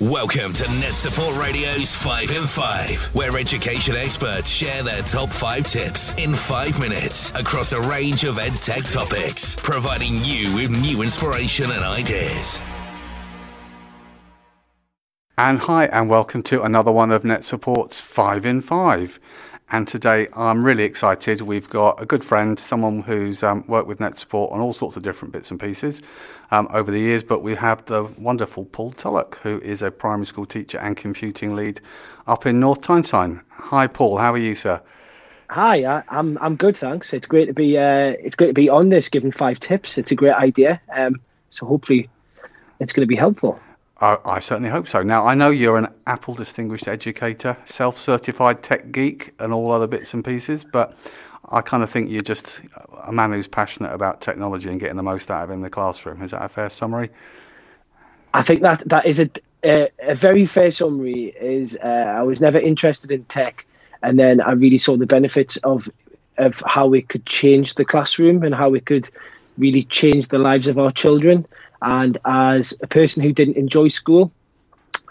Welcome to Net Support Radio's 5 in 5, where education experts share their top 5 tips in 5 minutes across a range of ed tech topics, providing you with new inspiration and ideas. And hi, and welcome to another one of Net Support's 5 in 5. And today I'm really excited. We've got a good friend, someone who's um, worked with Net Support on all sorts of different bits and pieces um, over the years. But we have the wonderful Paul Tullock, who is a primary school teacher and computing lead up in North Tyneside. Hi, Paul. How are you, sir? Hi, I, am I'm, I'm good, thanks. It's great to be uh, it's great to be on this, giving five tips. It's a great idea. Um, so hopefully, it's going to be helpful. I, I, certainly hope so. Now, I know you're an Apple Distinguished Educator, self certified tech geek, and all other bits and pieces, but I kind of think you're just a man who's passionate about technology and getting the most out of it in the classroom. Is that a fair summary? I think that that is a, a, a very fair summary. Is uh, I was never interested in tech, and then I really saw the benefits of of how it could change the classroom and how it could really change the lives of our children. And as a person who didn't enjoy school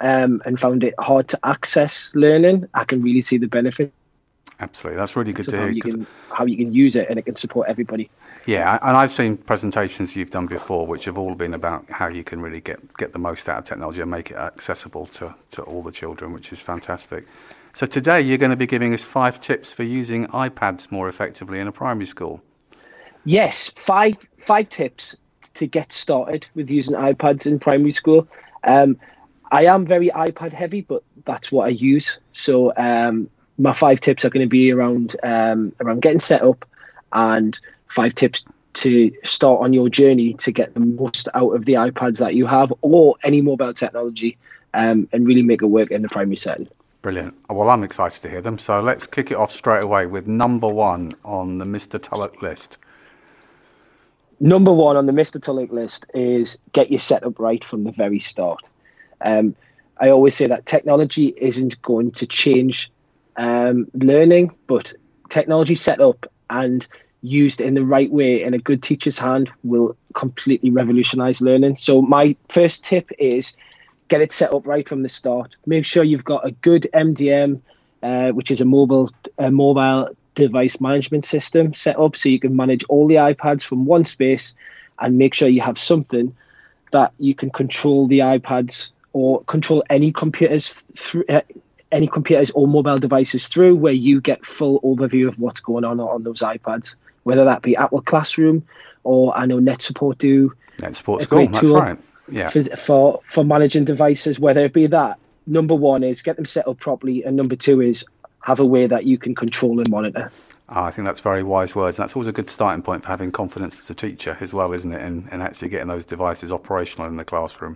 um, and found it hard to access learning, I can really see the benefit. Absolutely, that's really good to how hear. You can, how you can use it and it can support everybody. Yeah, and I've seen presentations you've done before, which have all been about how you can really get get the most out of technology and make it accessible to to all the children, which is fantastic. So today you're going to be giving us five tips for using iPads more effectively in a primary school. Yes, five five tips to get started with using iPads in primary school. Um, I am very iPad heavy, but that's what I use. So um, my five tips are going to be around um, around getting set up and five tips to start on your journey to get the most out of the iPads that you have or any mobile technology um, and really make it work in the primary setting. Brilliant. Well, I'm excited to hear them. So let's kick it off straight away with number one on the Mr. Tullock list number one on the Mr. Tullock list is get your setup right from the very start. Um, I always say that technology isn't going to change um, learning, but technology set up and used in the right way in a good teacher's hand will completely revolutionize learning. So, my first tip is get it set up right from the start. Make sure you've got a good MDM, uh, which is a mobile a mobile device management system set up so you can manage all the iPads from one space and make sure you have something that you can control the iPads or control any computers through uh, any computers or mobile devices through where you get full overview of what's going on on those iPads whether that be Apple Classroom or I know Net Support do Net Support School that's right. Yeah. for, for for managing devices whether it be that. Number one is get them set up properly and number two is have a way that you can control and monitor. Oh, I think that's very wise words. And that's always a good starting point for having confidence as a teacher as well, isn't it? And, and actually getting those devices operational in the classroom.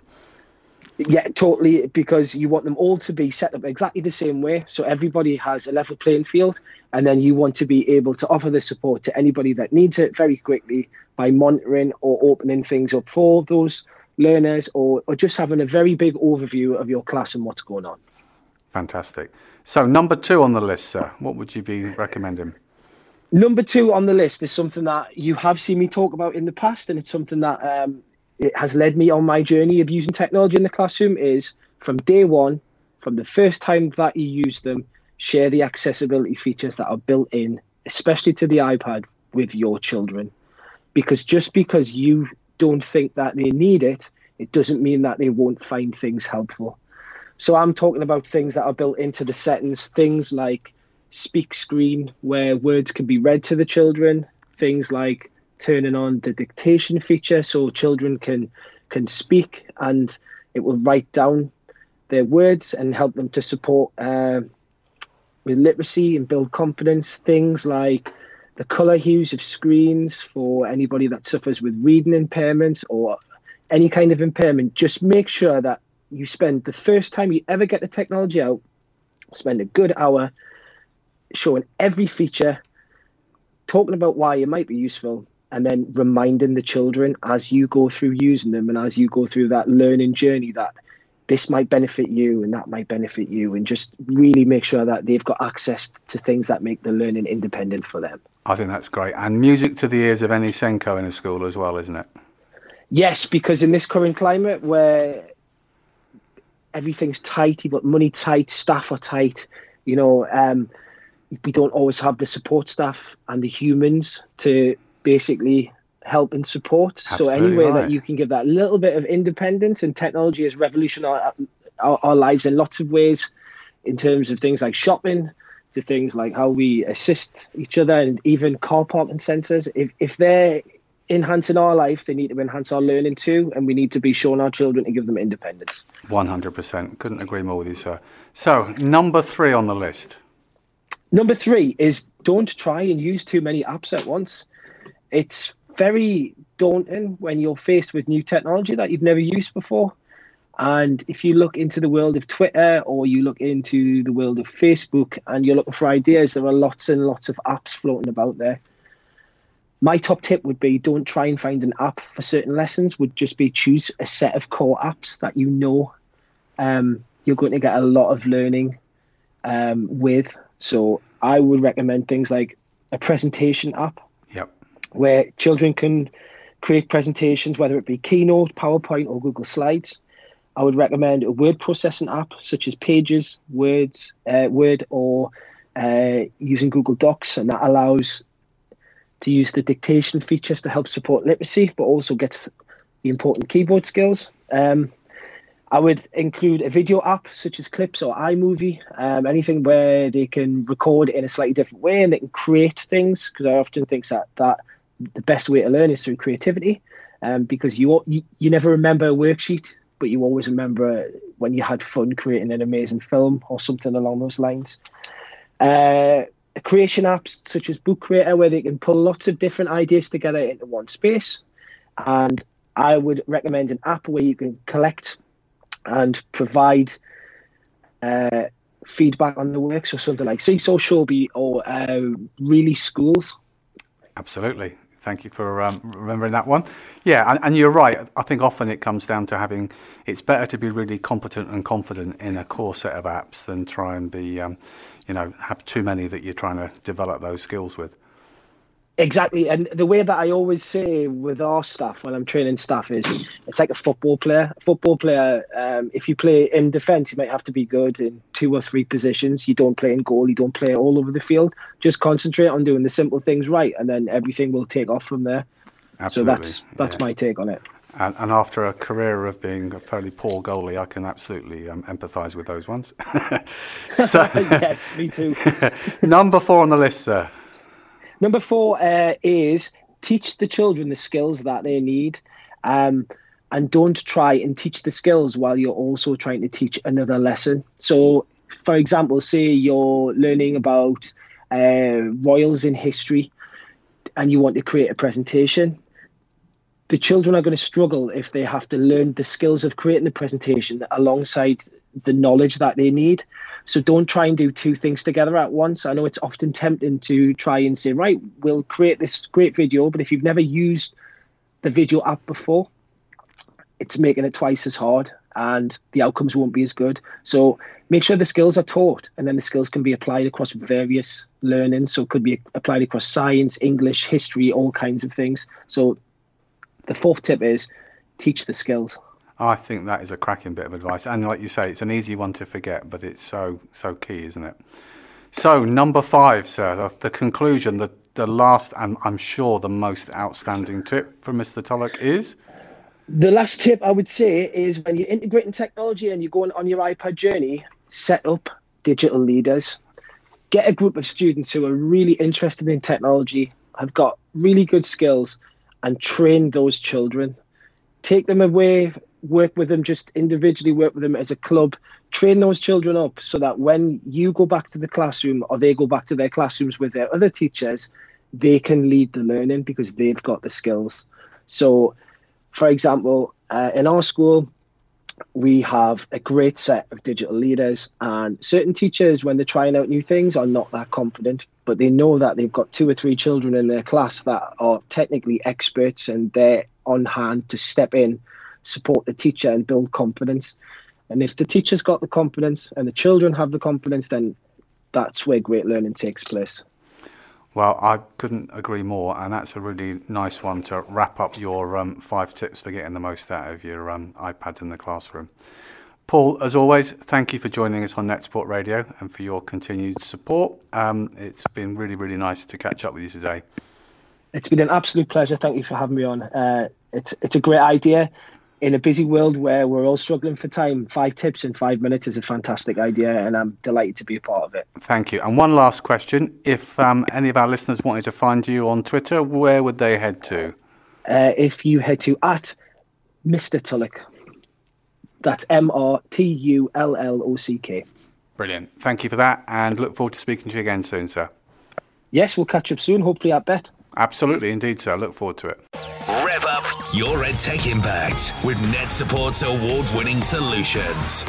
Yeah, totally. Because you want them all to be set up exactly the same way. So everybody has a level playing field. And then you want to be able to offer the support to anybody that needs it very quickly by monitoring or opening things up for those learners or, or just having a very big overview of your class and what's going on. Fantastic. So, number two on the list, sir, what would you be recommending? Number two on the list is something that you have seen me talk about in the past, and it's something that um, it has led me on my journey of using technology in the classroom. Is from day one, from the first time that you use them, share the accessibility features that are built in, especially to the iPad, with your children. Because just because you don't think that they need it, it doesn't mean that they won't find things helpful. So I'm talking about things that are built into the settings, things like speak screen where words can be read to the children, things like turning on the dictation feature so children can can speak and it will write down their words and help them to support uh, with literacy and build confidence. Things like the color hues of screens for anybody that suffers with reading impairments or any kind of impairment. Just make sure that you spend the first time you ever get the technology out, spend a good hour showing every feature, talking about why it might be useful, and then reminding the children as you go through using them and as you go through that learning journey that this might benefit you and that might benefit you, and just really make sure that they've got access to things that make the learning independent for them. I think that's great. And music to the ears of any SENCO in a school as well, isn't it? Yes, because in this current climate where everything's tight. You've got money tight, staff are tight. You know, um, we don't always have the support staff and the humans to basically help and support. Absolutely so anywhere right. that you can give that little bit of independence and technology has revolutionized our, our lives in lots of ways, in terms of things like shopping, to things like how we assist each other, and even car parking sensors. If if they're enhancing our life, they need to enhance our learning too, and we need to be showing our children to give them independence. 100%. Couldn't agree more with you, sir. So, number three on the list. Number three is don't try and use too many apps at once. It's very daunting when you're faced with new technology that you've never used before. And if you look into the world of Twitter or you look into the world of Facebook and you're looking for ideas, there are lots and lots of apps floating about there. My top tip would be don't try and find an app for certain lessons, would just be choose a set of core apps that you know um, you're going to get a lot of learning um, with. So I would recommend things like a presentation app Yep. where children can create presentations, whether it be Keynote, PowerPoint, or Google Slides. I would recommend a word processing app such as Pages, Words, uh, Word, or uh, using Google Docs, and that allows to use the dictation features to help support literacy, but also gets the important keyboard skills. Um, I would include a video app such as Clips or iMovie, um, anything where they can record in a slightly different way and they can create things. Because I often think that that the best way to learn is through creativity, um, because you, you you never remember a worksheet, but you always remember when you had fun creating an amazing film or something along those lines. Uh, creation apps such as Book Creator, where they can pull lots of different ideas together into one space, and I would recommend an app where you can collect and provide uh, feedback on the work. So something like Seesaw Showbie or uh, Really Schools. Absolutely. Thank you for um, remembering that one. Yeah, and, and you're right. I think often it comes down to having. It's better to be really competent and confident in a core set of apps than try and be, um, you know, have too many that you're trying to develop those skills with. Exactly, and the way that I always say with our staff when I'm training staff is, it's like a football player. A football player, um, if you play in defence, you might have to be good in two or three positions. You don't play in goal, you don't play all over the field. Just concentrate on doing the simple things right, and then everything will take off from there. Absolutely. So that's that's yeah. my take on it. And, and after a career of being a fairly poor goalie, I can absolutely um, empathise with those ones. so, yes, me too. number four on the list, sir. Number four uh, is teach the children the skills that they need. Um, and don't try and teach the skills while you're also trying to teach another lesson. So, for example, say you're learning about uh, royals in history and you want to create a presentation. The children are going to struggle if they have to learn the skills of creating the presentation alongside the knowledge that they need. So don't try and do two things together at once. I know it's often tempting to try and say, right, we'll create this great video, but if you've never used the video app before, it's making it twice as hard and the outcomes won't be as good. So make sure the skills are taught and then the skills can be applied across various learning. So it could be applied across science, English, history, all kinds of things. So the fourth tip is teach the skills. I think that is a cracking bit of advice, and like you say, it's an easy one to forget, but it's so so key, isn't it? So number five, sir, the, the conclusion, the the last, and I'm sure the most outstanding tip from Mr. Tullock is The last tip I would say is when you're integrating technology and you're going on your iPad journey, set up digital leaders. Get a group of students who are really interested in technology, have got really good skills, and train those children. Take them away, work with them just individually, work with them as a club, train those children up so that when you go back to the classroom or they go back to their classrooms with their other teachers, they can lead the learning because they've got the skills. So, for example, uh, in our school, we have a great set of digital leaders, and certain teachers, when they're trying out new things, are not that confident, but they know that they've got two or three children in their class that are technically experts and they're on hand to step in, support the teacher, and build confidence. And if the teacher's got the confidence and the children have the confidence, then that's where great learning takes place. Well, I couldn't agree more, and that's a really nice one to wrap up your um, five tips for getting the most out of your um, iPads in the classroom. Paul, as always, thank you for joining us on NetSupport Radio and for your continued support. Um, it's been really, really nice to catch up with you today. It's been an absolute pleasure. Thank you for having me on. Uh, it's it's a great idea in a busy world where we're all struggling for time. Five tips in five minutes is a fantastic idea, and I'm delighted to be a part of it. Thank you. And one last question: If um, any of our listeners wanted to find you on Twitter, where would they head to? Uh, if you head to at Mr. Tullock, that's M R T U L L O C K. Brilliant. Thank you for that and look forward to speaking to you again soon, sir. Yes, we'll catch up soon, hopefully at Bett. Absolutely, indeed, sir. Look forward to it. Your EdTech impact with NetSupport's award winning solutions.